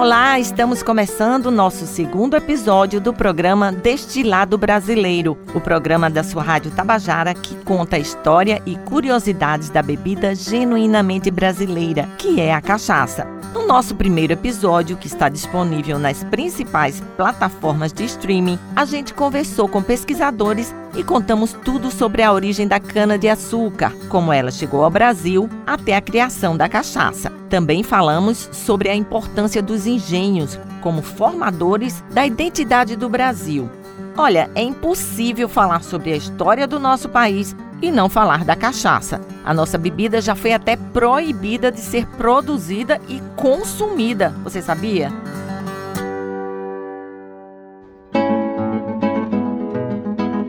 Olá, estamos começando o nosso segundo episódio do programa Destilado Brasileiro, o programa da sua Rádio Tabajara que conta a história e curiosidades da bebida genuinamente brasileira, que é a cachaça. No nosso primeiro episódio, que está disponível nas principais plataformas de streaming, a gente conversou com pesquisadores e contamos tudo sobre a origem da cana-de-açúcar, como ela chegou ao Brasil até a criação da cachaça. Também falamos sobre a importância dos engenhos como formadores da identidade do Brasil. Olha, é impossível falar sobre a história do nosso país e não falar da cachaça. A nossa bebida já foi até proibida de ser produzida e consumida. Você sabia?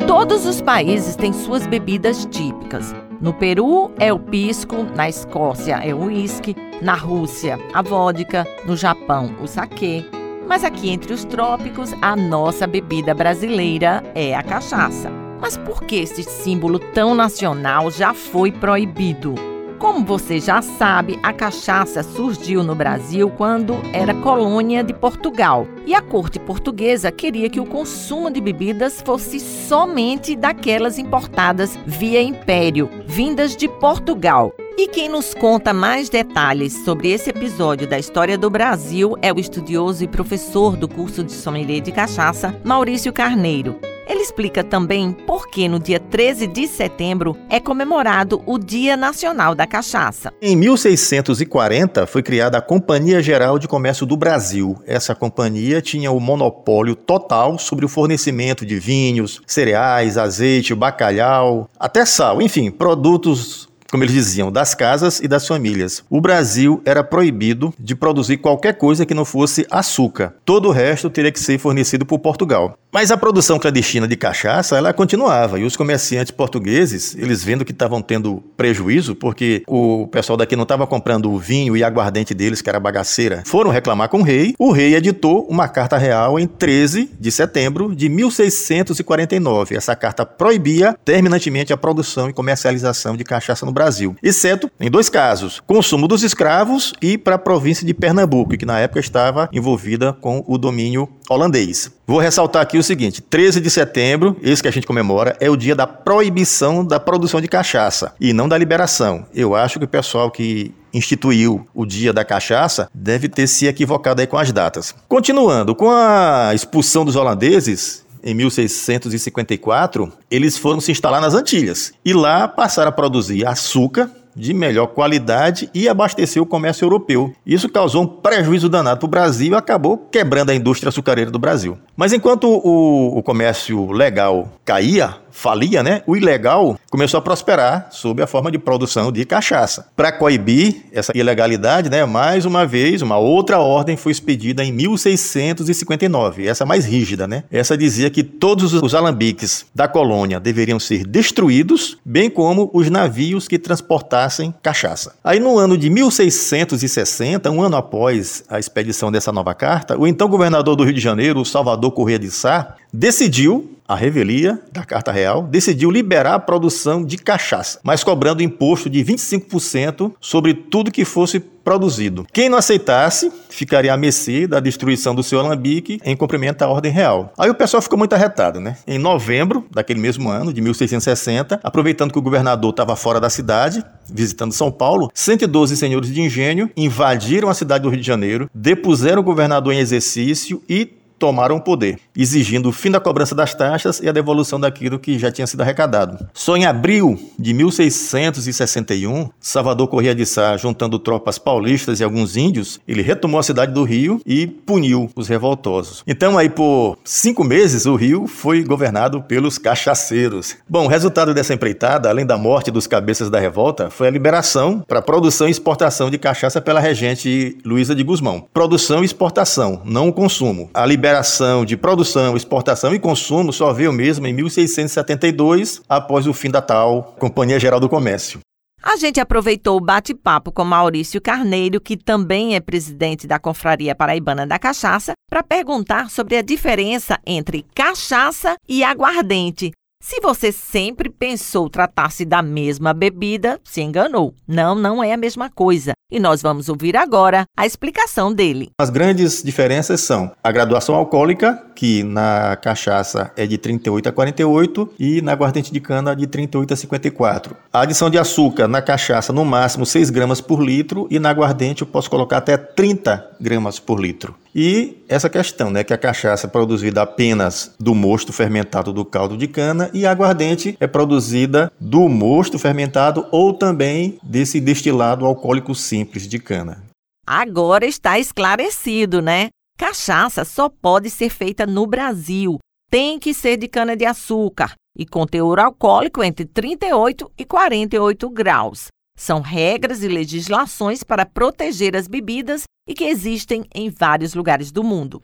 Todos os países têm suas bebidas típicas. No Peru é o pisco, na Escócia é o uísque, na Rússia a vodka, no Japão o saquê. Mas aqui entre os trópicos, a nossa bebida brasileira é a cachaça. Mas por que esse símbolo tão nacional já foi proibido? Como você já sabe, a cachaça surgiu no Brasil quando era colônia de Portugal. E a corte portuguesa queria que o consumo de bebidas fosse somente daquelas importadas via império, vindas de Portugal. E quem nos conta mais detalhes sobre esse episódio da história do Brasil é o estudioso e professor do curso de sommelier de cachaça, Maurício Carneiro. Ele explica também por que no dia 13 de setembro é comemorado o Dia Nacional da Cachaça. Em 1640 foi criada a Companhia Geral de Comércio do Brasil. Essa companhia tinha o monopólio total sobre o fornecimento de vinhos, cereais, azeite, bacalhau, até sal, enfim, produtos como eles diziam, das casas e das famílias. O Brasil era proibido de produzir qualquer coisa que não fosse açúcar. Todo o resto teria que ser fornecido por Portugal. Mas a produção clandestina de cachaça, ela continuava, e os comerciantes portugueses, eles vendo que estavam tendo prejuízo, porque o pessoal daqui não estava comprando o vinho e aguardente deles, que era bagaceira, foram reclamar com o rei. O rei editou uma carta real em 13 de setembro de 1649. Essa carta proibia terminantemente a produção e comercialização de cachaça no Brasil, exceto em dois casos: consumo dos escravos e para a província de Pernambuco, que na época estava envolvida com o domínio holandês. Vou ressaltar aqui o seguinte: 13 de setembro, esse que a gente comemora, é o dia da proibição da produção de cachaça e não da liberação. Eu acho que o pessoal que instituiu o dia da cachaça deve ter se equivocado aí com as datas. Continuando, com a expulsão dos holandeses, em 1654, eles foram se instalar nas Antilhas e lá passaram a produzir açúcar, de melhor qualidade e abastecer o comércio europeu. Isso causou um prejuízo danado para o Brasil e acabou quebrando a indústria açucareira do Brasil. Mas enquanto o, o comércio legal caía, falia, né? O ilegal começou a prosperar sob a forma de produção de cachaça. Para coibir essa ilegalidade, né, mais uma vez, uma outra ordem foi expedida em 1659, essa mais rígida, né? Essa dizia que todos os alambiques da colônia deveriam ser destruídos, bem como os navios que transportassem cachaça. Aí no ano de 1660, um ano após a expedição dessa nova carta, o então governador do Rio de Janeiro, Salvador Corrêa de Sá, decidiu a revelia da Carta Real decidiu liberar a produção de cachaça, mas cobrando imposto de 25% sobre tudo que fosse produzido. Quem não aceitasse ficaria à mercê da destruição do seu alambique em cumprimento à ordem real. Aí o pessoal ficou muito arretado, né? Em novembro daquele mesmo ano, de 1660, aproveitando que o governador estava fora da cidade, visitando São Paulo, 112 senhores de engenho invadiram a cidade do Rio de Janeiro, depuseram o governador em exercício e tomaram o poder, exigindo o fim da cobrança das taxas e a devolução daquilo que já tinha sido arrecadado. Só em abril de 1661, Salvador Corrêa de Sá, juntando tropas paulistas e alguns índios, ele retomou a cidade do Rio e puniu os revoltosos. Então, aí por cinco meses, o Rio foi governado pelos cachaceiros. Bom, o resultado dessa empreitada, além da morte dos cabeças da revolta, foi a liberação para produção e exportação de cachaça pela regente Luísa de Guzmão. Produção e exportação, não o consumo. A liberação liberação de produção, exportação e consumo só veio mesmo em 1672, após o fim da tal Companhia Geral do Comércio. A gente aproveitou o bate-papo com Maurício Carneiro, que também é presidente da Confraria Paraibana da Cachaça, para perguntar sobre a diferença entre cachaça e aguardente. Se você sempre pensou tratar-se da mesma bebida, se enganou. Não, não é a mesma coisa. E nós vamos ouvir agora a explicação dele. As grandes diferenças são a graduação alcoólica, que na cachaça é de 38 a 48 e na aguardente de cana de 38 a 54. A adição de açúcar na cachaça no máximo 6 gramas por litro e na aguardente eu posso colocar até 30 gramas por litro. E essa questão, né, que a cachaça é produzida apenas do mosto fermentado do caldo de cana e a aguardente é produzida do mosto fermentado ou também desse destilado alcoólico simples de cana. Agora está esclarecido, né? Cachaça só pode ser feita no Brasil. Tem que ser de cana-de-açúcar e com teor alcoólico entre 38 e 48 graus. São regras e legislações para proteger as bebidas e que existem em vários lugares do mundo.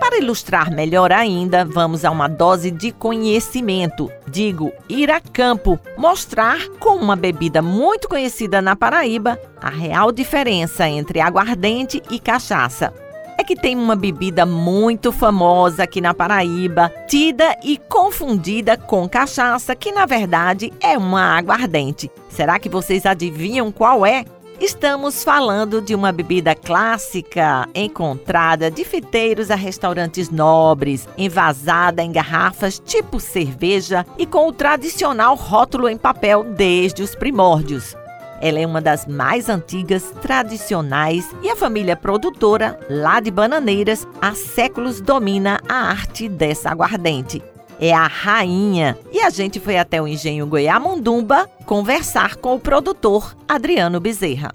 Para ilustrar melhor ainda, vamos a uma dose de conhecimento. Digo, ir a campo, mostrar com uma bebida muito conhecida na Paraíba a real diferença entre aguardente e cachaça. É que tem uma bebida muito famosa aqui na Paraíba, tida e confundida com cachaça, que na verdade é uma aguardente. Será que vocês adivinham qual é? Estamos falando de uma bebida clássica encontrada de fiteiros a restaurantes nobres, envasada em garrafas tipo cerveja e com o tradicional rótulo em papel desde os primórdios. Ela é uma das mais antigas, tradicionais e a família produtora, lá de Bananeiras, há séculos domina a arte dessa aguardente é a rainha. E a gente foi até o engenho Goiamundumba conversar com o produtor Adriano Bezerra.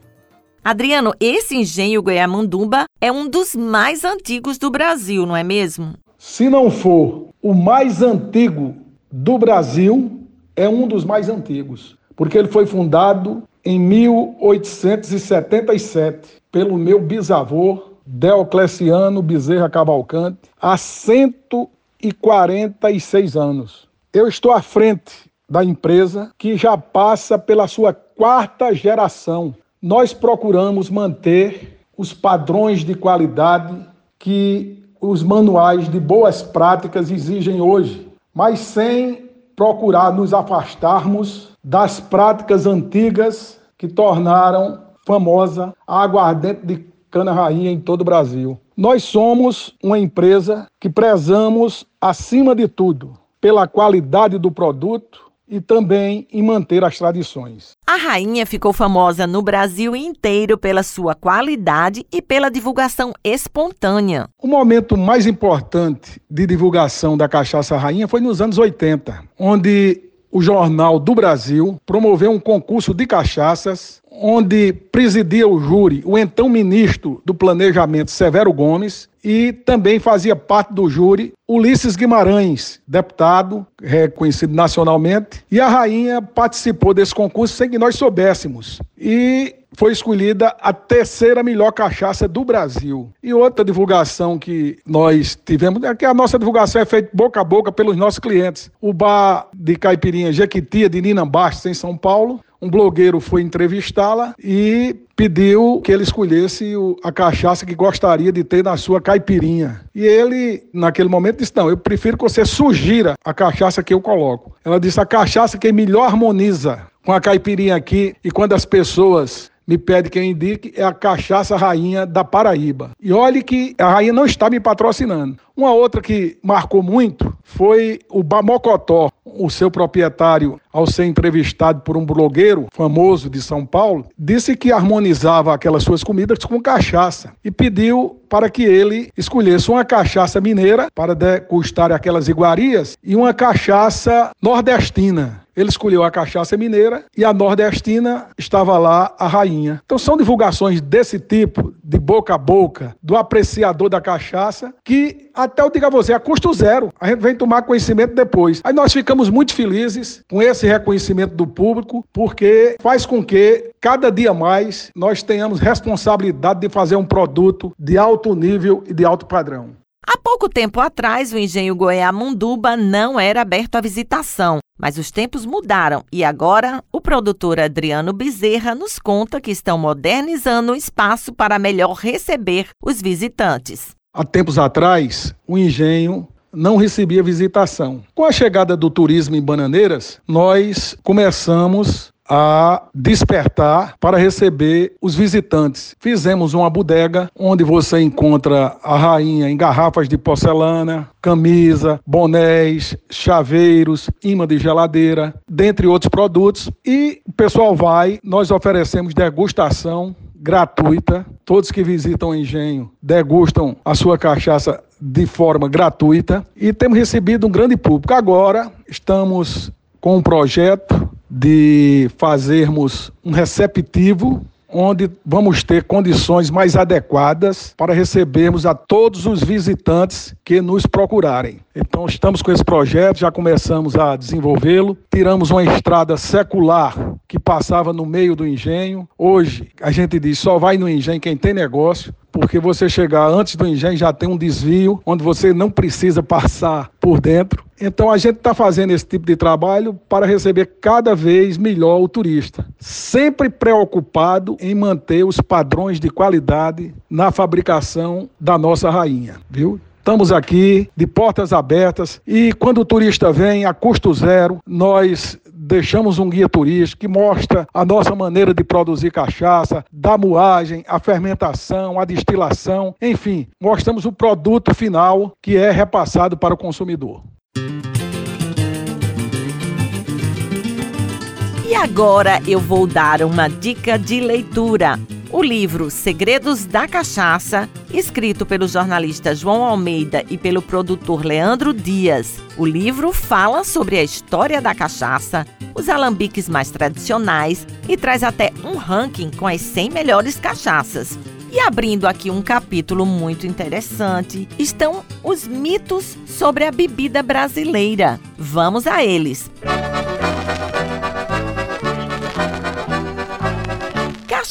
Adriano, esse engenho Goiamundumba é um dos mais antigos do Brasil, não é mesmo? Se não for o mais antigo do Brasil, é um dos mais antigos, porque ele foi fundado em 1877 pelo meu bisavô Deocleciano Bezerra Cavalcante, há cento e 46 anos. Eu estou à frente da empresa que já passa pela sua quarta geração. Nós procuramos manter os padrões de qualidade que os manuais de boas práticas exigem hoje, mas sem procurar nos afastarmos das práticas antigas que tornaram famosa a aguardente de cana-rainha em todo o Brasil. Nós somos uma empresa que prezamos, acima de tudo, pela qualidade do produto e também em manter as tradições. A rainha ficou famosa no Brasil inteiro pela sua qualidade e pela divulgação espontânea. O momento mais importante de divulgação da cachaça rainha foi nos anos 80, onde o Jornal do Brasil promoveu um concurso de cachaças onde presidia o júri o então ministro do Planejamento Severo Gomes e também fazia parte do júri Ulisses Guimarães, deputado reconhecido nacionalmente, e a rainha participou desse concurso sem que nós soubéssemos. E foi escolhida a terceira melhor cachaça do Brasil. E outra divulgação que nós tivemos, é que a nossa divulgação é feita boca a boca pelos nossos clientes. O bar de caipirinha Jequitia de Nina Bastos, em São Paulo, um blogueiro foi entrevistá-la e pediu que ele escolhesse a cachaça que gostaria de ter na sua caipirinha. E ele, naquele momento, disse: Não, eu prefiro que você sugira a cachaça que eu coloco. Ela disse: A cachaça que melhor harmoniza com a caipirinha aqui e quando as pessoas me pede que eu indique é a cachaça rainha da Paraíba. E olhe que a rainha não está me patrocinando. Uma outra que marcou muito foi o Bamocotó, o seu proprietário, ao ser entrevistado por um blogueiro famoso de São Paulo, disse que harmonizava aquelas suas comidas com cachaça e pediu para que ele escolhesse uma cachaça mineira para degustar aquelas iguarias e uma cachaça nordestina. Ele escolheu a cachaça mineira e a nordestina estava lá a rainha. Então são divulgações desse tipo, de boca a boca, do apreciador da cachaça, que até eu digo a você, a custo zero. A gente vem tomar conhecimento depois. Aí nós ficamos muito felizes com esse reconhecimento do público, porque faz com que cada dia mais nós tenhamos responsabilidade de fazer um produto de alto nível e de alto padrão. Há pouco tempo atrás, o engenho Goiamunduba não era aberto à visitação, mas os tempos mudaram e agora o produtor Adriano Bezerra nos conta que estão modernizando o espaço para melhor receber os visitantes. Há tempos atrás, o engenho não recebia visitação. Com a chegada do turismo em Bananeiras, nós começamos a despertar para receber os visitantes. Fizemos uma bodega onde você encontra a rainha em garrafas de porcelana, camisa, bonés, chaveiros, imã de geladeira, dentre outros produtos. E o pessoal vai, nós oferecemos degustação gratuita. Todos que visitam o engenho degustam a sua cachaça de forma gratuita e temos recebido um grande público. Agora estamos com um projeto de fazermos um receptivo onde vamos ter condições mais adequadas para recebermos a todos os visitantes que nos procurarem. Então, estamos com esse projeto, já começamos a desenvolvê-lo. Tiramos uma estrada secular que passava no meio do engenho. Hoje, a gente diz só vai no engenho quem tem negócio porque você chegar antes do engenho já tem um desvio onde você não precisa passar por dentro. Então a gente está fazendo esse tipo de trabalho para receber cada vez melhor o turista, sempre preocupado em manter os padrões de qualidade na fabricação da nossa rainha, viu? Estamos aqui de portas abertas e quando o turista vem a custo zero, nós deixamos um guia turístico que mostra a nossa maneira de produzir cachaça, da moagem, a fermentação, a destilação, enfim, mostramos o produto final que é repassado para o consumidor. E agora eu vou dar uma dica de leitura o livro Segredos da Cachaça, escrito pelo jornalista João Almeida e pelo produtor Leandro Dias. O livro fala sobre a história da cachaça, os alambiques mais tradicionais e traz até um ranking com as 100 melhores cachaças. E abrindo aqui um capítulo muito interessante, estão os mitos sobre a bebida brasileira. Vamos a eles.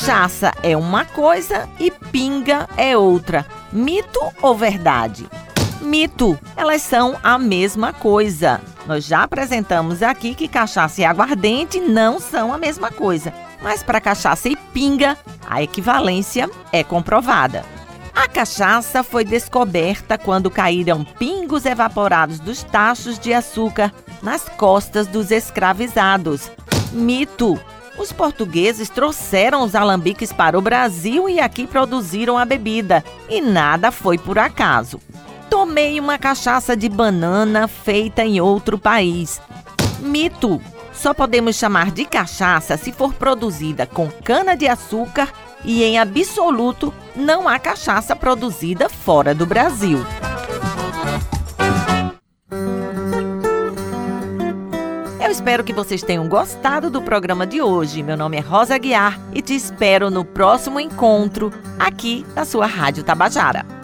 Cachaça é uma coisa e pinga é outra. Mito ou verdade? Mito, elas são a mesma coisa. Nós já apresentamos aqui que cachaça e aguardente não são a mesma coisa, mas para cachaça e pinga, a equivalência é comprovada. A cachaça foi descoberta quando caíram pingos evaporados dos tachos de açúcar nas costas dos escravizados. Mito, os portugueses trouxeram os alambiques para o Brasil e aqui produziram a bebida. E nada foi por acaso. Tomei uma cachaça de banana feita em outro país. Mito! Só podemos chamar de cachaça se for produzida com cana-de-açúcar e, em absoluto, não há cachaça produzida fora do Brasil. Espero que vocês tenham gostado do programa de hoje. Meu nome é Rosa Guiar e te espero no próximo encontro aqui na sua Rádio Tabajara.